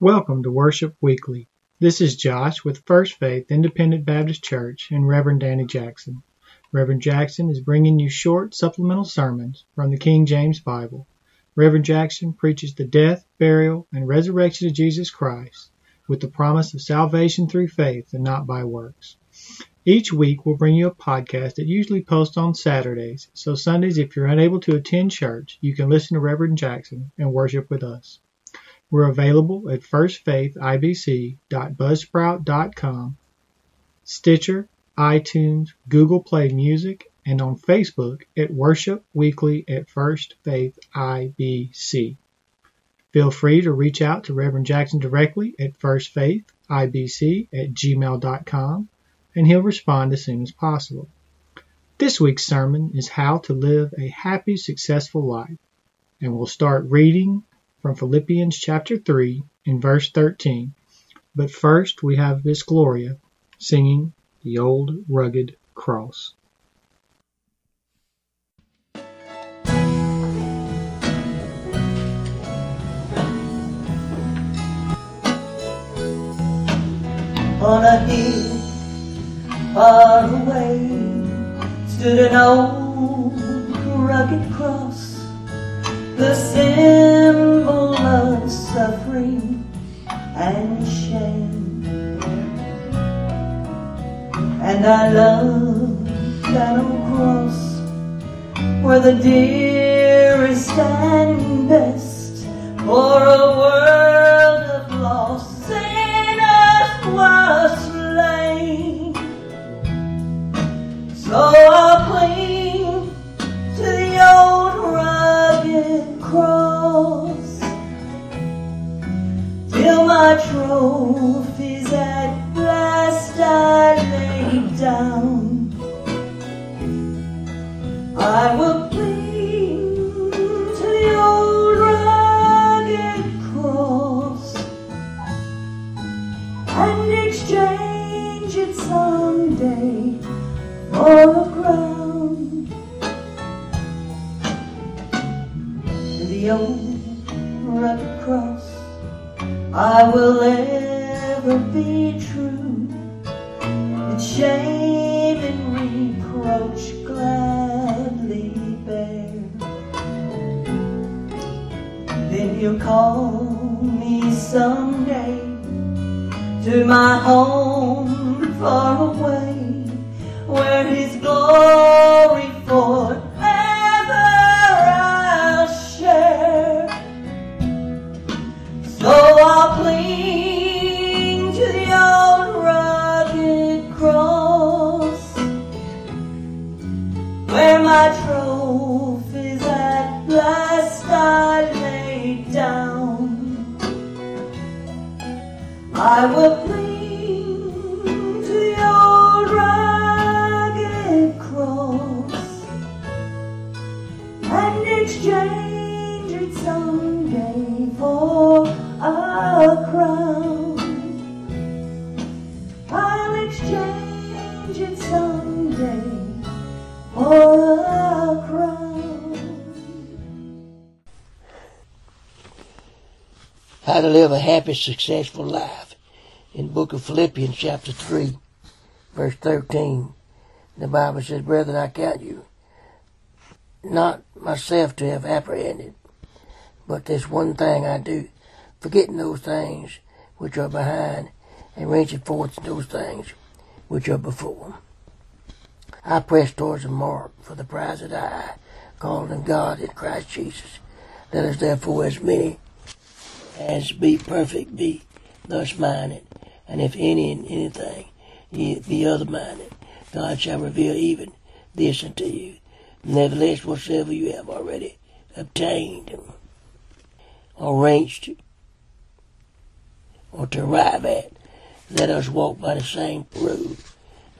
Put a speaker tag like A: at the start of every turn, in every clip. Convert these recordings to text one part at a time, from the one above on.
A: Welcome to Worship Weekly. This is Josh with First Faith Independent Baptist Church and Reverend Danny Jackson. Reverend Jackson is bringing you short supplemental sermons from the King James Bible. Reverend Jackson preaches the death, burial, and resurrection of Jesus Christ with the promise of salvation through faith and not by works. Each week we'll bring you a podcast that usually posts on Saturdays, so Sundays if you're unable to attend church, you can listen to Reverend Jackson and worship with us. We're available at firstfaithibc.buzzsprout.com, Stitcher, iTunes, Google Play Music, and on Facebook at Worship Weekly at First Faith IBC. Feel free to reach out to Reverend Jackson directly at firstfaithibc at gmail.com and he'll respond as soon as possible. This week's sermon is How to Live a Happy, Successful Life, and we'll start reading from Philippians chapter 3 in verse 13. But first we have Miss Gloria singing the old rugged cross.
B: On a hill far away stood an old rugged cross the symbol I love that old cross where the dearest and best for a world someday for a crown. The old rugged cross, I will ever be true. Its shame and reproach gladly bear. Then you'll call me someday to my home far away, where his glory forever To
C: live a happy, successful life. In the book of Philippians, chapter 3, verse 13, the Bible says, Brethren, I count you not myself to have apprehended, but this one thing I do, forgetting those things which are behind and reaching forth to those things which are before. I press towards the mark for the prize that I called of God in Christ Jesus. Let us therefore, as many as be perfect, be thus minded. And if any in anything ye be other minded, God shall reveal even this unto you. Nevertheless, whatsoever you have already obtained, or reached, or to arrive at, let us walk by the same road.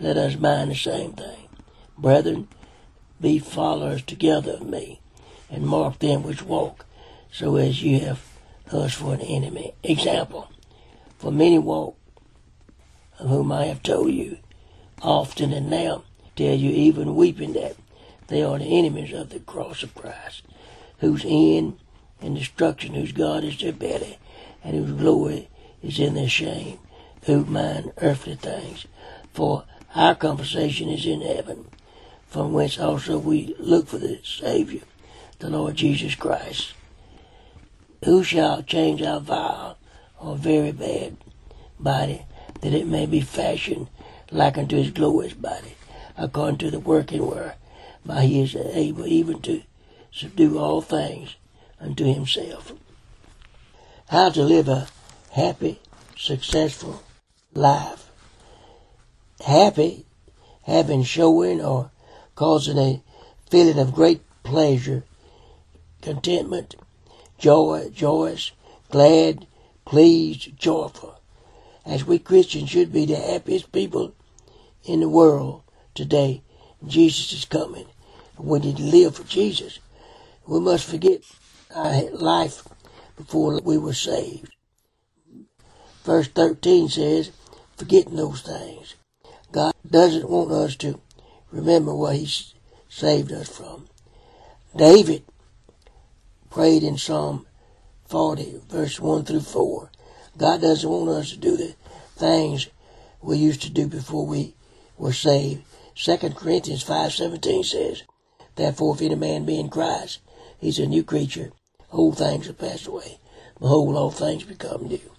C: Let us mind the same thing. Brethren, be followers together of me, and mark them which walk, so as you have us for an enemy. Example, for many walk, of whom I have told you, often and now tell you even weeping that they are the enemies of the cross of Christ, whose end and destruction, whose God is their belly,
B: and whose glory is in their shame, who mind earthly things. For our conversation is in heaven, from whence also we look for the Savior, the Lord Jesus Christ. Who shall change our vile or very bad body, that it may be fashioned like unto his glorious body, according to the working whereby he is able even to subdue all things unto himself. How to live a happy, successful life. Happy, having showing or causing a feeling of great pleasure, contentment, joy, joyous, glad, pleased, joyful. As we Christians should be the happiest people in the world today. Jesus is coming. We need to live for Jesus. We must forget our life before we were saved. Verse 13 says, forgetting those things. God doesn't want us to remember what He saved us from. David prayed in Psalm 40, verse 1 through 4. God doesn't want us to do the things we used to do before we were saved. 2 Corinthians 5.17 says, Therefore, if any man be in Christ, he's a new creature. Old things have passed away. Behold, all things become new.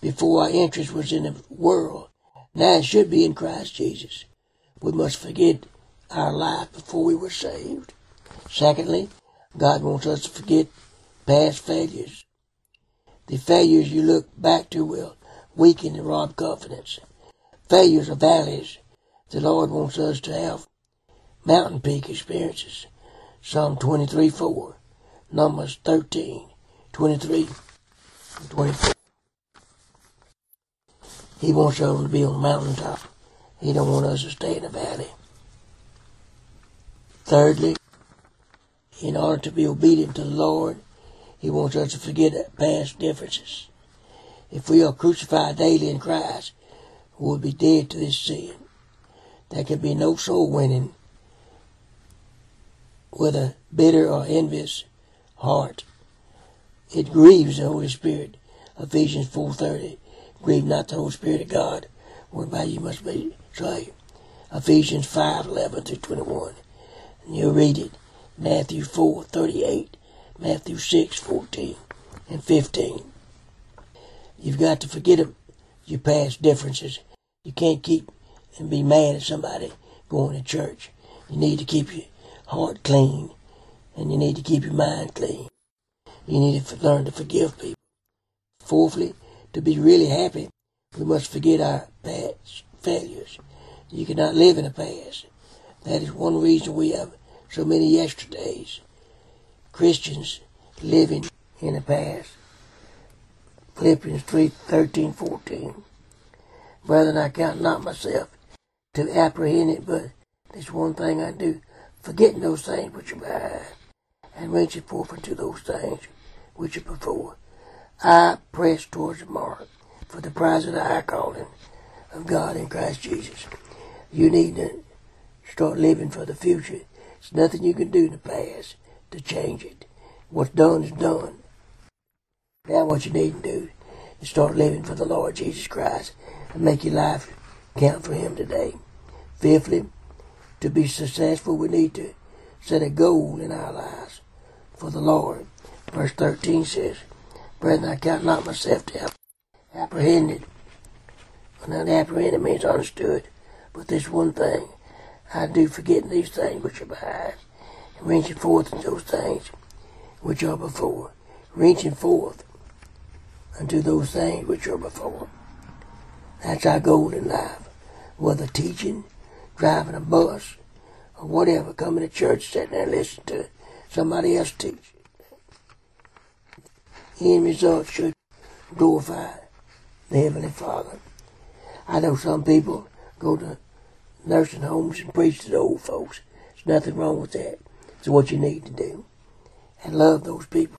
B: Before our interest was in the world, now it should be in Christ Jesus. We must forget our life before we were saved. Secondly, God wants us to forget past failures. The failures you look back to will weaken and rob confidence. Failures are valleys. The Lord wants us to have mountain peak experiences. Psalm 23 4, Numbers 13, 23, and 24. He wants us to be on the mountaintop. He don't want us to stay in the valley. Thirdly, in order to be obedient to the Lord, He wants us to forget past differences. If we are crucified daily in Christ, we will be dead to this sin. There can be no soul winning with a bitter or envious heart. It grieves the Holy Spirit. Ephesians 4.30 Grieve not the Holy Spirit of God, whereby you must be saved. Ephesians 5.11 through 21. And you read it. Matthew 4.38, Matthew 6.14 and 15. You've got to forget them, your past differences. You can't keep and be mad at somebody going to church. You need to keep your heart clean and you need to keep your mind clean. You need to learn to forgive people. Fourthly, to be really happy, we must forget our past failures. You cannot live in the past. That is one reason we have so many yesterdays. Christians living in the past. Philippians 3 13, 14. Brethren, I count not myself to apprehend it, but there's one thing I do, forgetting those things which are behind, and reaching forth unto those things which are before. I press towards the mark for the prize of the high calling of God in Christ Jesus. You need to start living for the future. There's nothing you can do in the past to change it. What's done is done. Now what you need to do is start living for the Lord Jesus Christ and make your life count for Him today. Fifthly, to be successful, we need to set a goal in our lives for the Lord. Verse 13 says, Brethren, I count not myself to have apprehended. Well, not apprehended means understood, but this one thing I do forgetting these things which are behind, reaching forth into those things which are before. Reaching forth unto those things which are before. That's our goal in life. Whether teaching, driving a bus, or whatever, coming to church, sitting there listening to somebody else teach. The end result should glorify the Heavenly Father. I know some people go to nursing homes and preach to the old folks. There's nothing wrong with that. It's what you need to do. And love those people.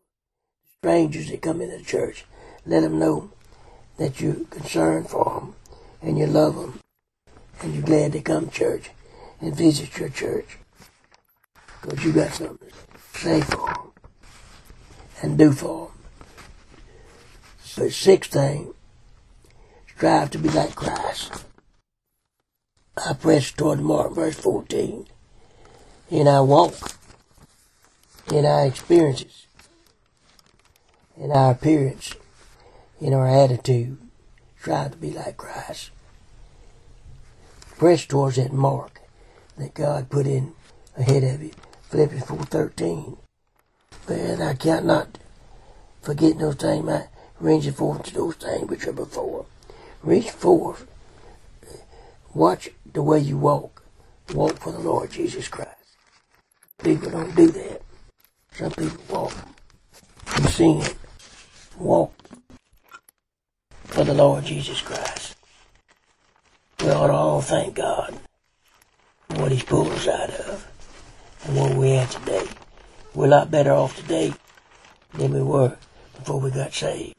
B: Strangers that come into the church. Let them know that you're concerned for them and you love them and you're glad they come to church and visit your church because you got something to say for them and do for them. The sixth thing, strive to be like Christ. I press toward the mark, verse 14. And I walk, in our experiences, in our appearance, in our attitude, strive to be like Christ. Press towards that mark that God put in ahead of you. Philippians 4.13. But I count not forgetting those things, my reaching forth to those things which are before. Reach forth. Watch the way you walk. Walk for the Lord Jesus Christ. People don't do that. Some people walk in sin. Walk for the Lord Jesus Christ. We ought to all thank God for what He's pulled us out of and where we're today. We're a lot better off today than we were before we got saved.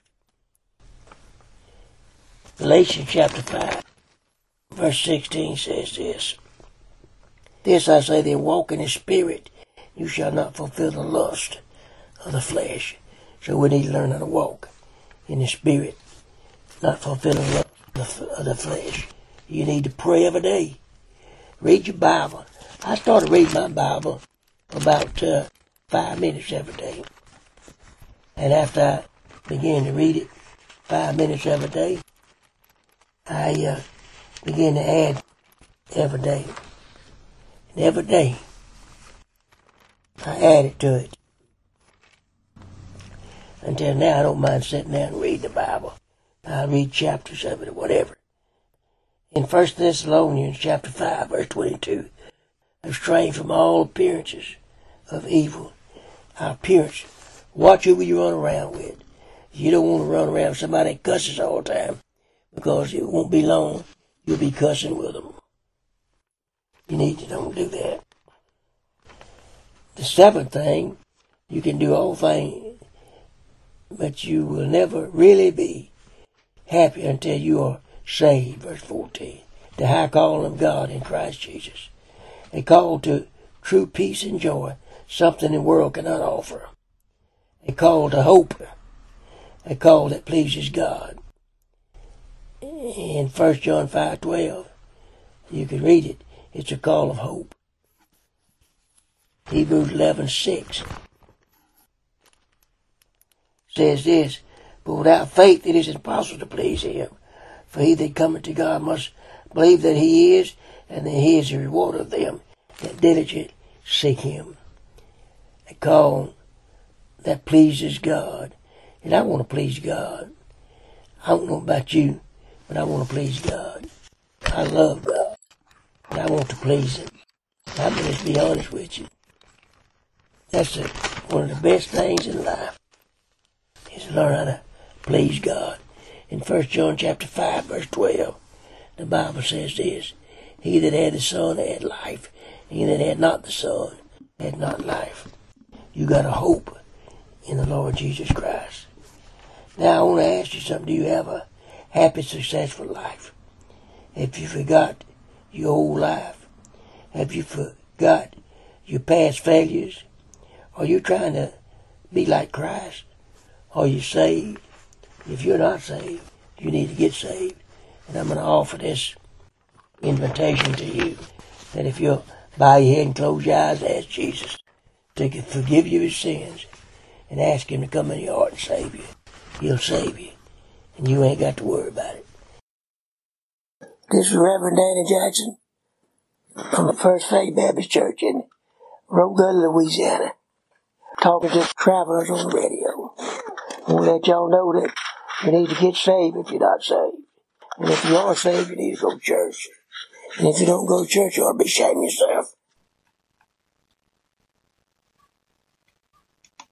B: Galatians chapter 5, verse 16 says this. This I say, that walk in the Spirit, you shall not fulfill the lust of the flesh. So we need to learn how to walk in the Spirit, not fulfill the lust of the flesh. You need to pray every day. Read your Bible. I started reading my Bible about uh, five minutes every day. And after I began to read it five minutes every day, I uh, began to add every day. And every day, I added to it. Until now, I don't mind sitting down and reading the Bible. I read chapters of it or whatever. In 1 Thessalonians chapter 5, verse 22, abstain from all appearances of evil. Our appearance. Watch who you run around with. You don't want to run around with somebody that cusses all the time because it won't be long. You'll be cussing with them. You need to don't do that. The seventh thing, you can do all things, but you will never really be happy until you are saved. Verse 14. The high calling of God in Christ Jesus. A call to true peace and joy, something the world cannot offer. A call to hope. A call that pleases God. In 1 John 5.12, you can read it. It's a call of hope. Hebrews 11.6 says this, But without faith it is impossible to please him. For he that cometh to God must believe that he is, and that he is the reward of them that diligently seek him. A call that pleases God. And I want to please God. I don't know about you, but I want to please God. I love God. And I want to please Him. I'm going to be honest with you. That's one of the best things in life is to learn how to please God. In 1 John chapter 5, verse 12, the Bible says this, He that had the Son had life, he that had not the Son had not life. You got a hope in the Lord Jesus Christ. Now I want to ask you something. Do you have a happy, successful life? If you forgot your whole life, have you forgot your past failures? Are you trying to be like Christ? Are you saved? If you're not saved, you need to get saved. And I'm going to offer this invitation to you that if you'll bow your head and close your eyes, ask Jesus to forgive you his sins and ask him to come in your heart and save you. He'll save you. And you ain't got to worry about it. This is Reverend Danny Jackson from the First Faith Baptist Church in Rogulla, Louisiana, talking to travelers on the radio. I want to let y'all know that you need to get saved if you're not saved. And if you are saved, you need to go to church. And if you don't go to church, you ought to be of yourself.